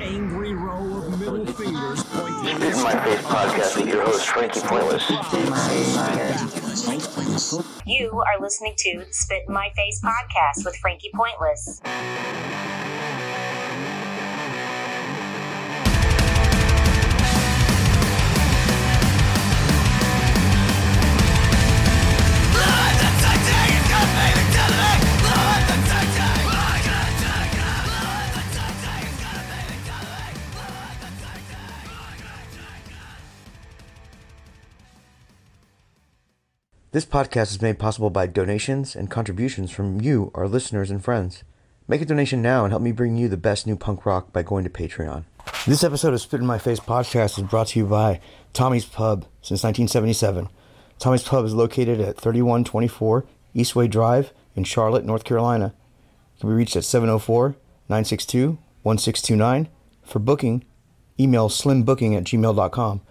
angry row of middle fingers pointing Spit in My Face podcast with your host, Frankie Pointless. You are listening to the Spit in My Face podcast with Frankie Pointless. This podcast is made possible by donations and contributions from you, our listeners and friends. Make a donation now and help me bring you the best new punk rock by going to Patreon. This episode of Spit in My Face podcast is brought to you by Tommy's Pub since 1977. Tommy's Pub is located at 3124 Eastway Drive in Charlotte, North Carolina. It can be reached at 704 962 1629. For booking, email slimbooking at gmail.com.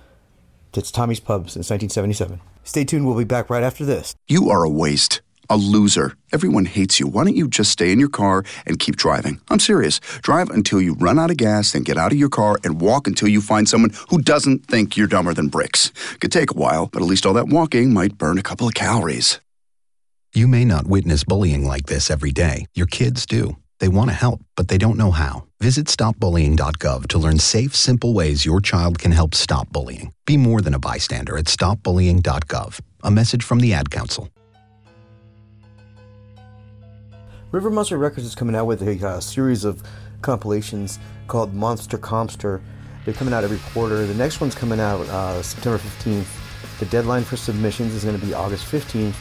That's Tommy's Pub since 1977. Stay tuned, we'll be back right after this. You are a waste, a loser. Everyone hates you. Why don't you just stay in your car and keep driving? I'm serious. Drive until you run out of gas, then get out of your car and walk until you find someone who doesn't think you're dumber than bricks. Could take a while, but at least all that walking might burn a couple of calories. You may not witness bullying like this every day. Your kids do. They want to help, but they don't know how. Visit stopbullying.gov to learn safe, simple ways your child can help stop bullying. Be more than a bystander at stopbullying.gov. A message from the Ad Council. River Monster Records is coming out with a uh, series of compilations called Monster Compster. They're coming out every quarter. The next one's coming out uh, September 15th. The deadline for submissions is going to be August 15th.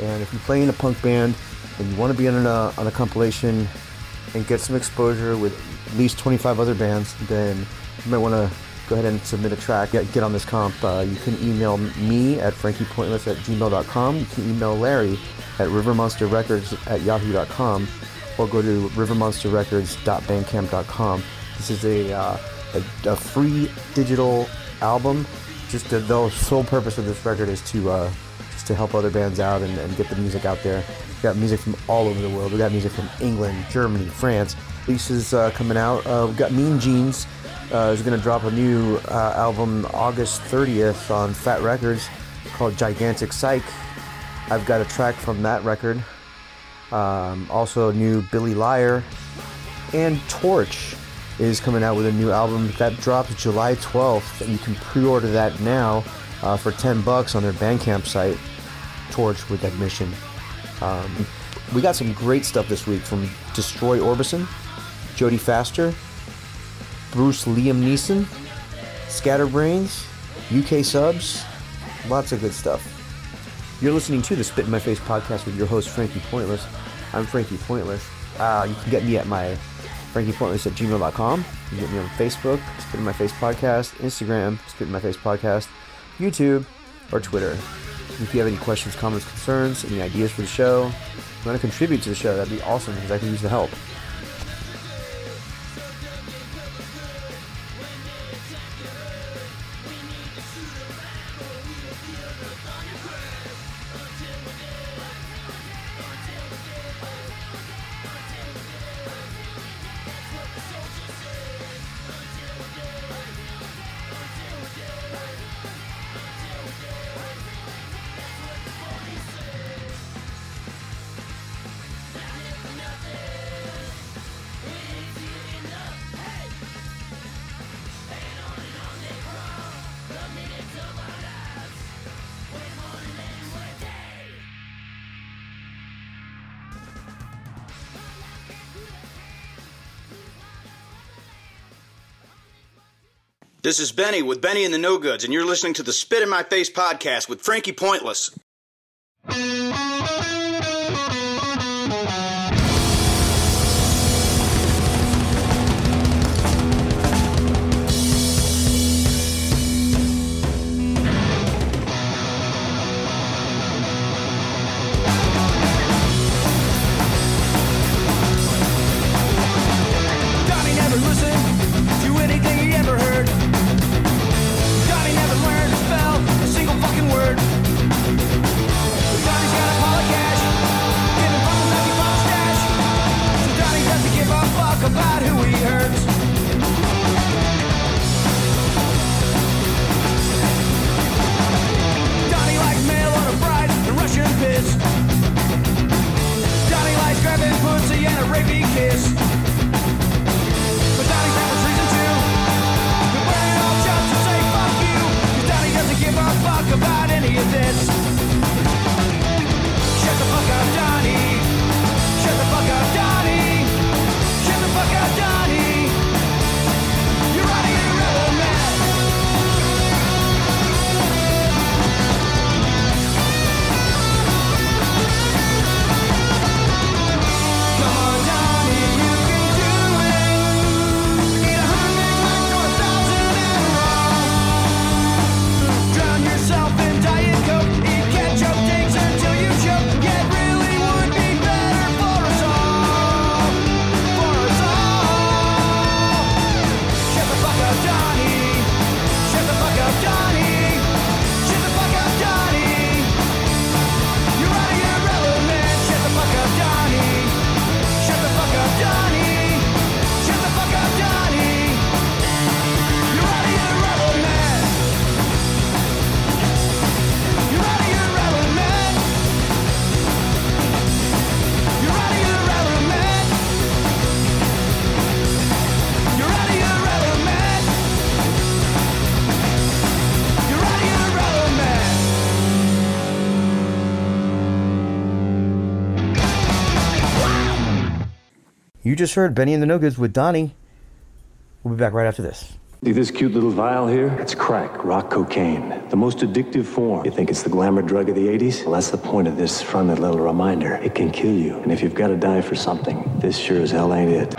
And if you play in a punk band and you want to be a, on a compilation and get some exposure with at least 25 other bands, then you might want to go ahead and submit a track, get, get on this comp. Uh, you can email me at frankiepointless at gmail.com. You can email Larry at rivermonsterrecords at yahoo.com or go to rivermonsterrecords.bandcamp.com. This is a, uh, a, a free digital album. Just the, the sole purpose of this record is to uh, just to help other bands out and, and get the music out there. We got music from all over the world. We got music from England, Germany, France. Lisa's uh, coming out. Uh, we got Mean Jeans uh, is going to drop a new uh, album August 30th on Fat Records called Gigantic Psych. I've got a track from that record. Um, also, new Billy Liar and Torch is coming out with a new album that drops July 12th, and you can pre-order that now uh, for 10 bucks on their Bandcamp site. Torch with admission. Um, we got some great stuff this week from Destroy Orbison, Jodie Faster, Bruce Liam Neeson, Scatterbrains, UK Subs, lots of good stuff. You're listening to the Spit in My Face podcast with your host, Frankie Pointless. I'm Frankie Pointless. Uh, you can get me at my frankiepointless at gmail.com. You can get me on Facebook, Spit in My Face podcast, Instagram, Spit in My Face podcast, YouTube, or Twitter. If you have any questions, comments, concerns, any ideas for the show, you want to contribute to the show, that'd be awesome because I can use the help. This is Benny with Benny and the No Goods, and you're listening to the Spit in My Face podcast with Frankie Pointless. just heard Benny and the No Goods with Donnie. We'll be back right after this. See this cute little vial here? It's crack, rock cocaine, the most addictive form. You think it's the glamour drug of the 80s? Well, that's the point of this friendly little reminder. It can kill you. And if you've got to die for something, this sure as hell ain't it.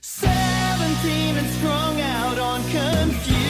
17 and strung out on confusion.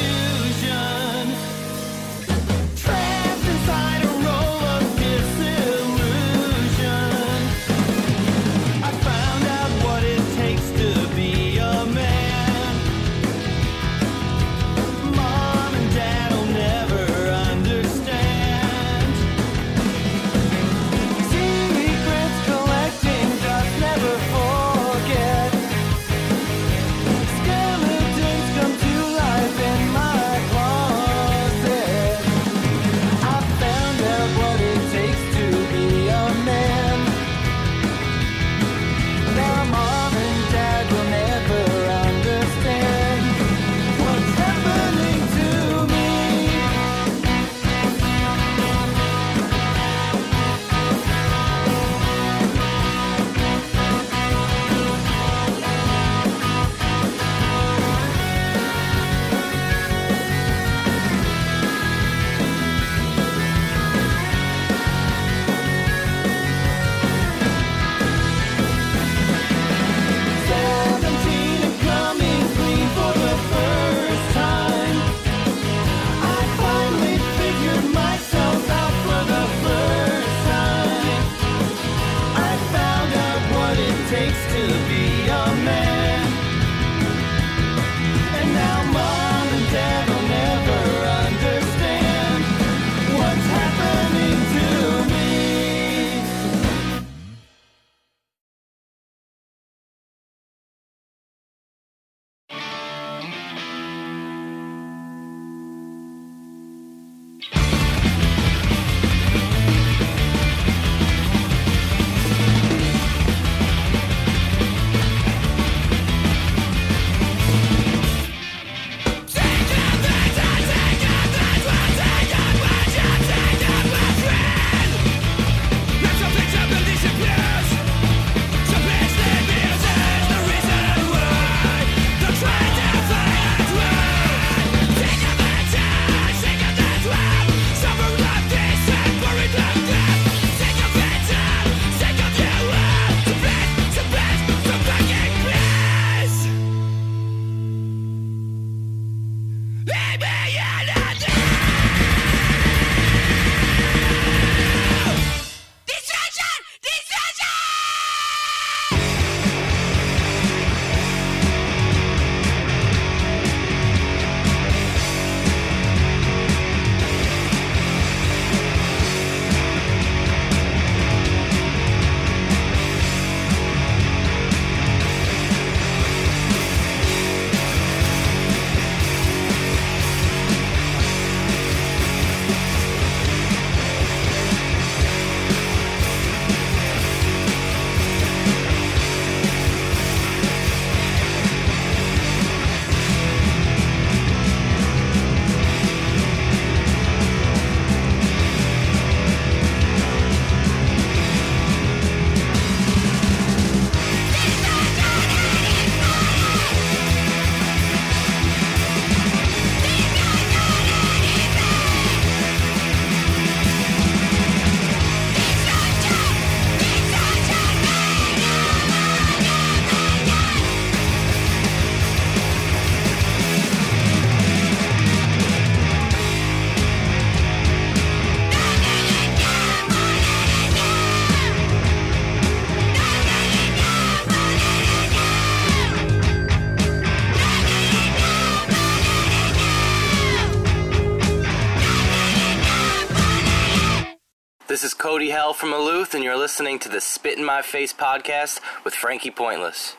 Cody Hell from Alouth, and you're listening to the Spit in My Face podcast with Frankie Pointless.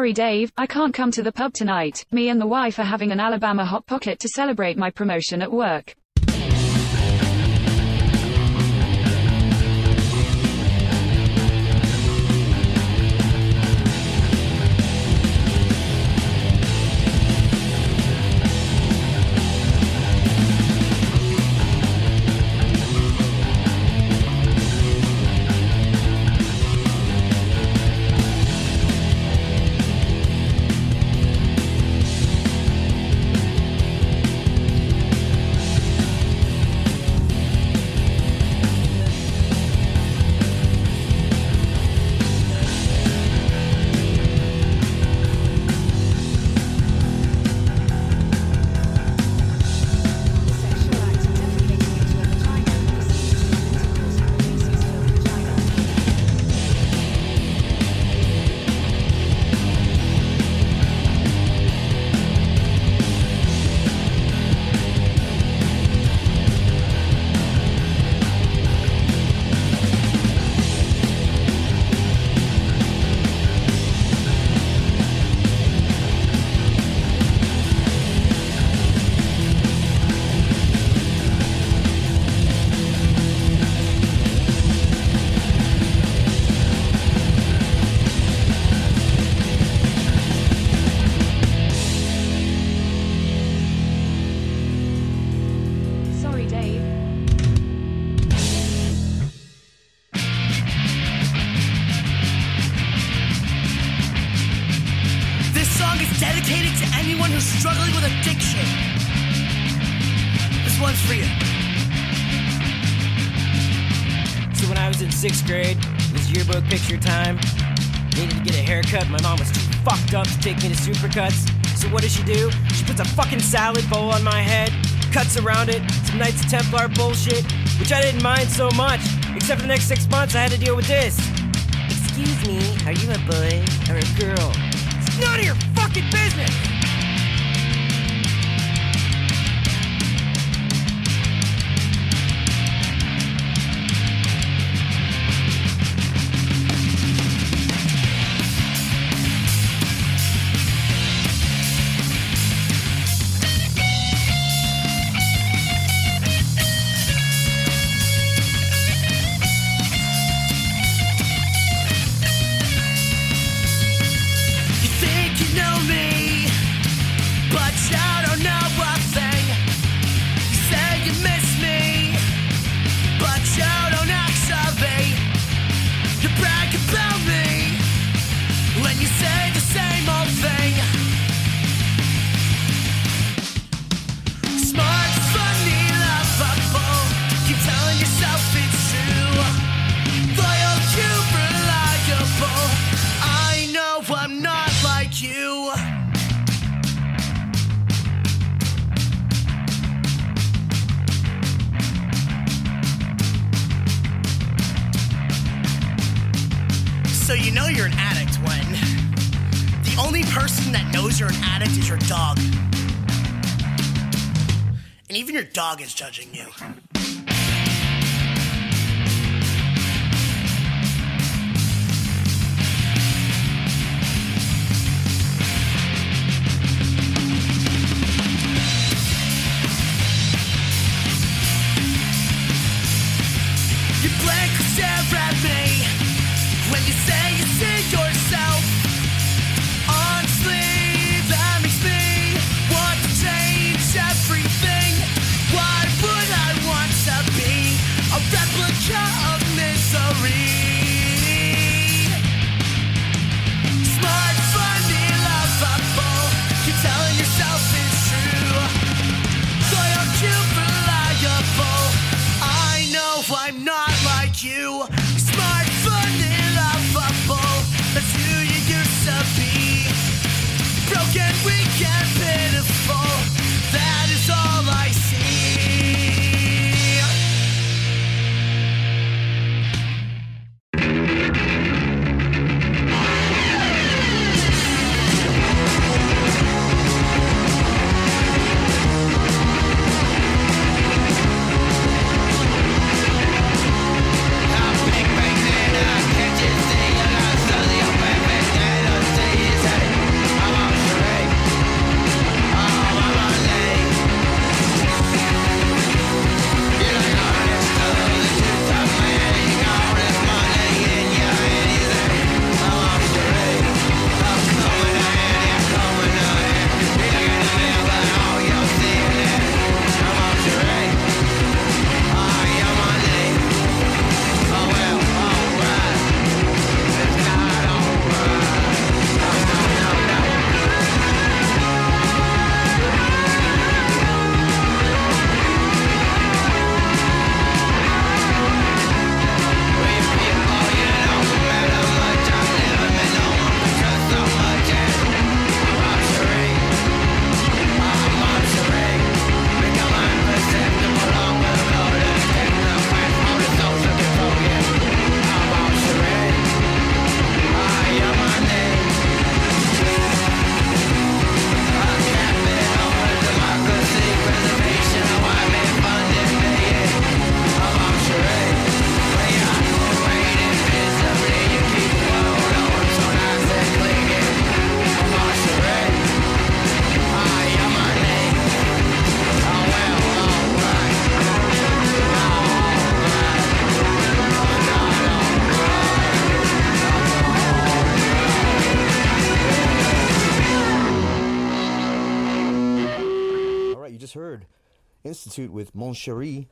Sorry, Dave, I can't come to the pub tonight. Me and the wife are having an Alabama Hot Pocket to celebrate my promotion at work. Anyone who's struggling with addiction. This one's for you. So when I was in sixth grade, it was yearbook picture time. Needed to get a haircut. My mom was too fucked up to take me to Supercuts. So what does she do? She puts a fucking salad bowl on my head, cuts around it, some Knights Templar bullshit, which I didn't mind so much. Except for the next six months, I had to deal with this. Excuse me, are you a boy or a girl? It's none of your fucking business. Addict is your dog. And even your dog is judging you. Cherie.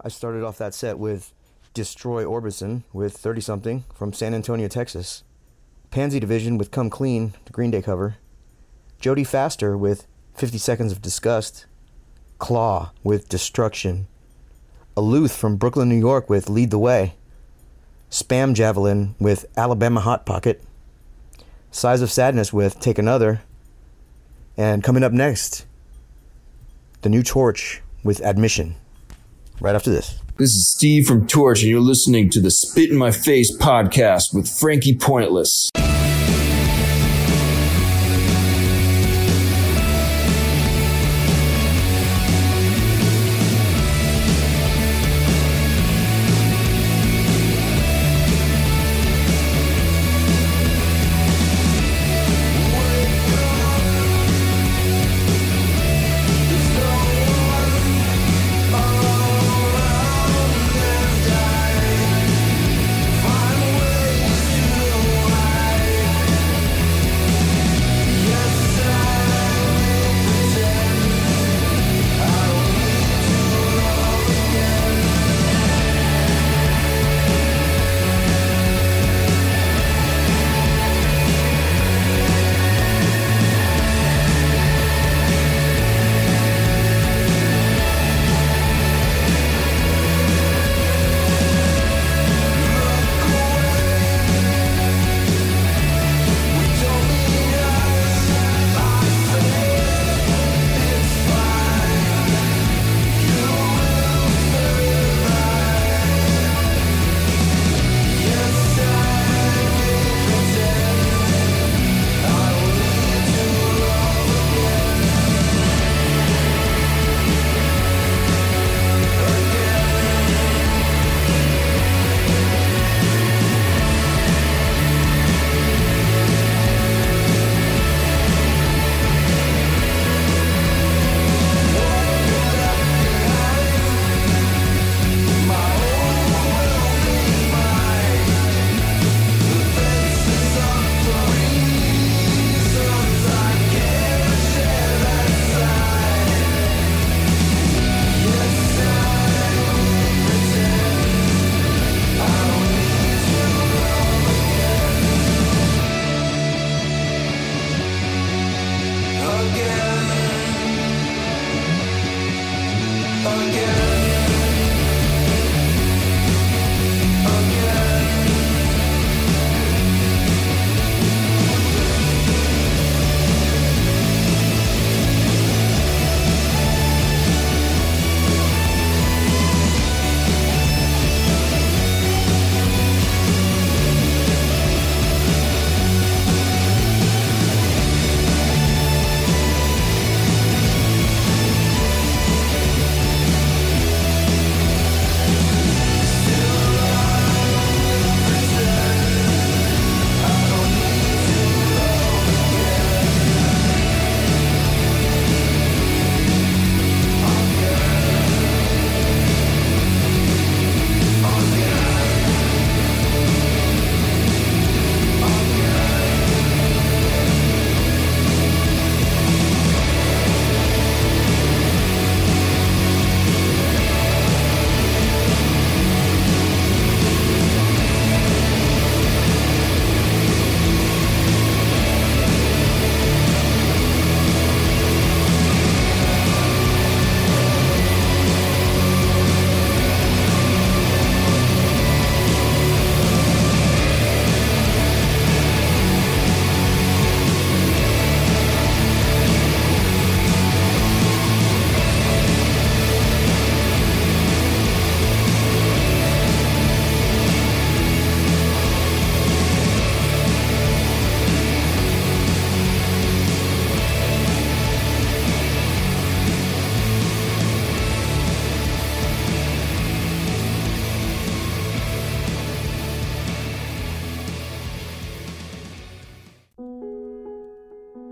I started off that set with Destroy Orbison with 30 something from San Antonio, Texas. Pansy Division with Come Clean, the Green Day cover. Jodie Faster with 50 Seconds of Disgust. Claw with Destruction. Alouth from Brooklyn, New York with Lead the Way. Spam Javelin with Alabama Hot Pocket. Size of Sadness with Take Another. And coming up next, the new Torch with Admission. Right after this. This is Steve from Torch, and you're listening to the Spit in My Face podcast with Frankie Pointless.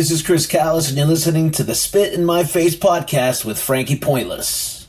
This is Chris Callis, and you're listening to the Spit in My Face podcast with Frankie Pointless.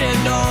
To make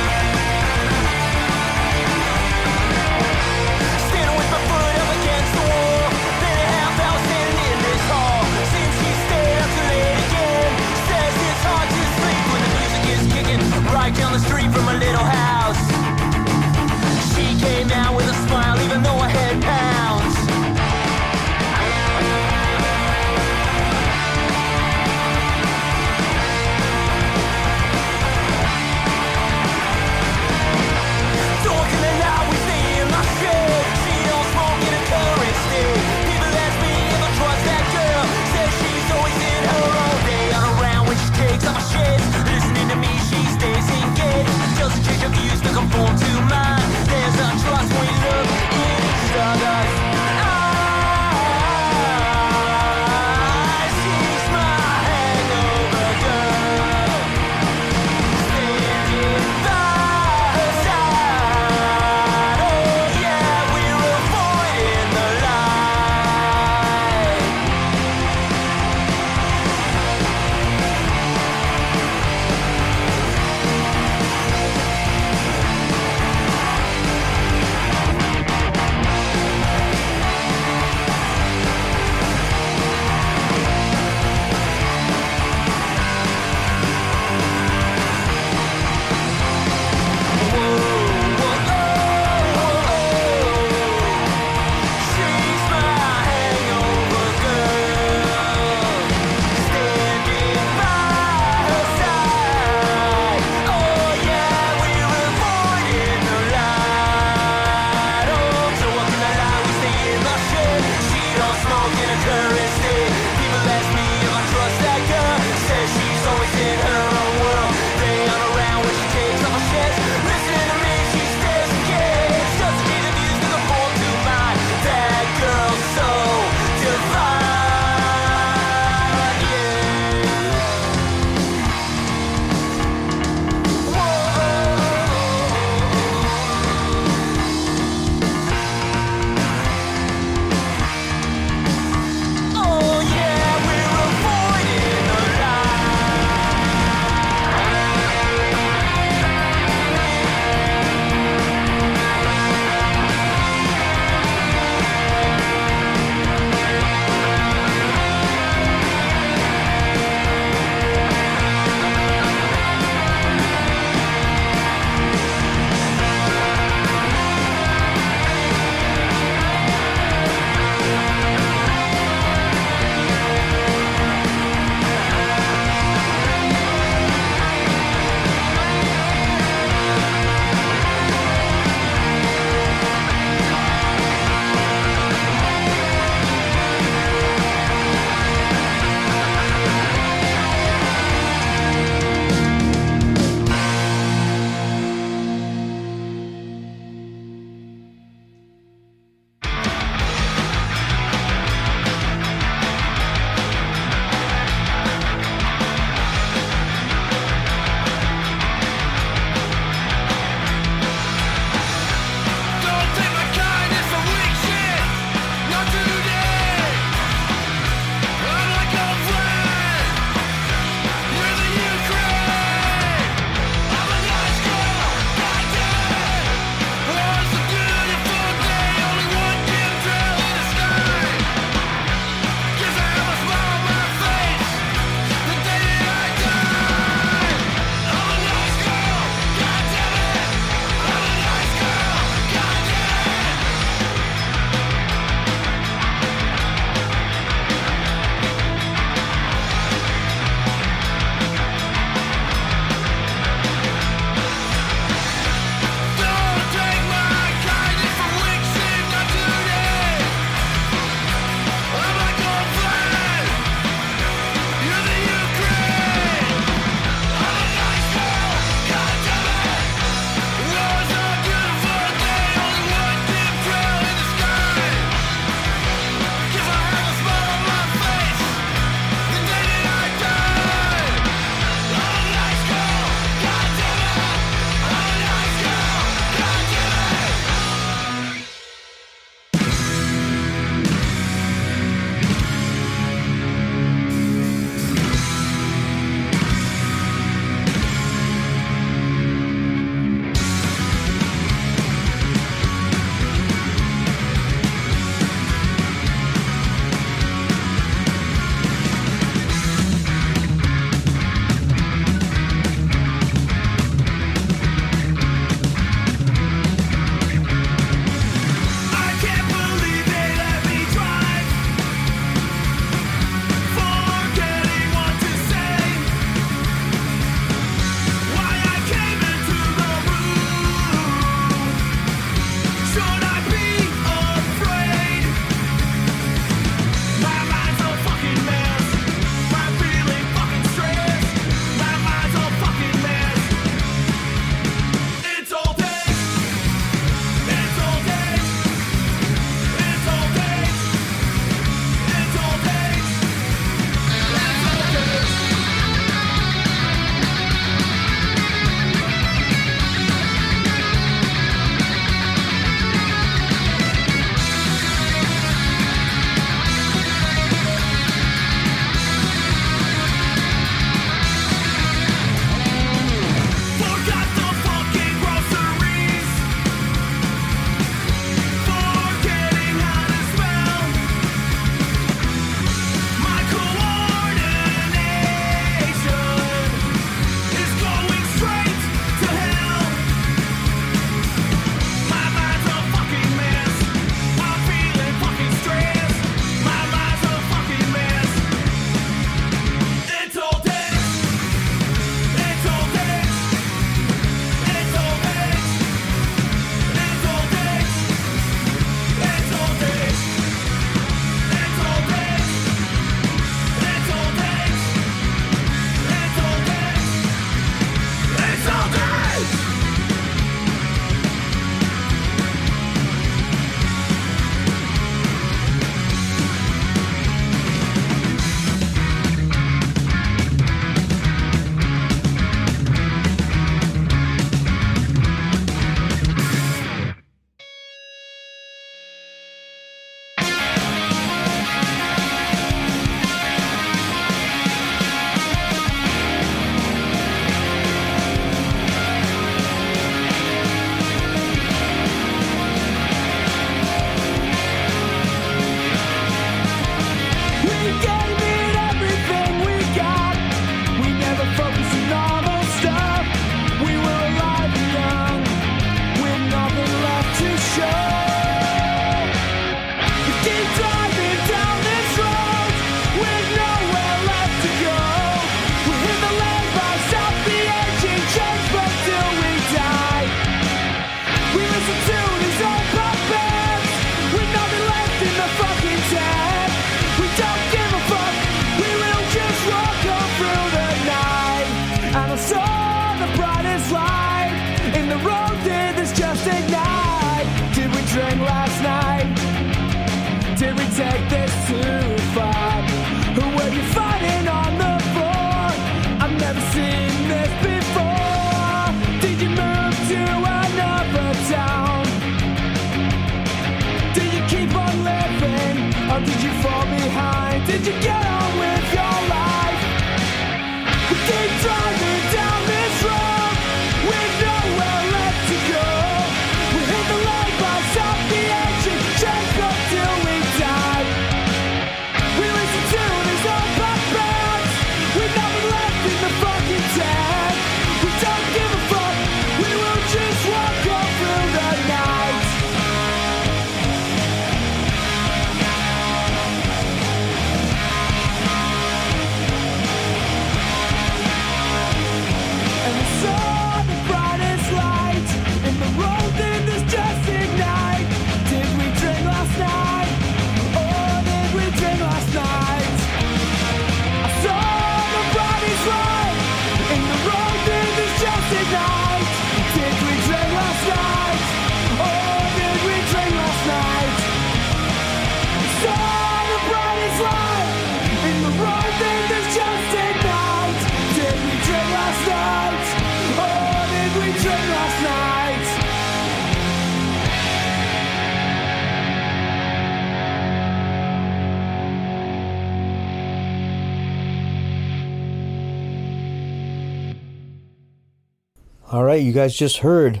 right, you guys just heard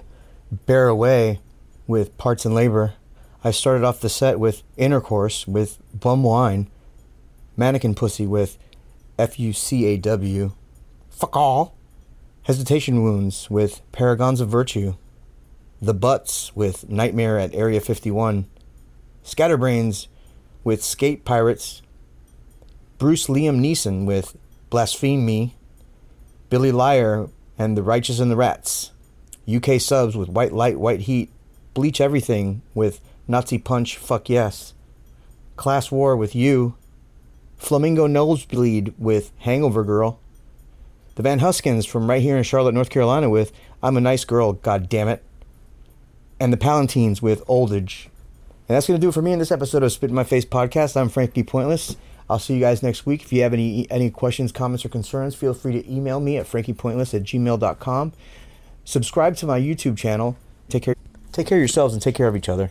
Bear Away with Parts and Labor. I started off the set with Intercourse with Bum Wine, Mannequin Pussy with F U C A W, Fuck All, Hesitation Wounds with Paragons of Virtue, The Butts with Nightmare at Area 51, Scatterbrains with Skate Pirates, Bruce Liam Neeson with Blaspheme Me, Billy Liar and The Righteous and the Rats, UK Subs with White Light, White Heat, Bleach Everything with Nazi Punch, Fuck Yes, Class War with You, Flamingo Nosebleed with Hangover Girl, the Van Huskins from right here in Charlotte, North Carolina with I'm a Nice Girl, God damn it, and the Palantines with Oldage. And that's going to do it for me in this episode of Spit in My Face podcast. I'm Frankie Pointless. I'll see you guys next week. If you have any any questions, comments, or concerns, feel free to email me at frankiepointless at gmail.com. Subscribe to my YouTube channel. Take care, take care of yourselves and take care of each other.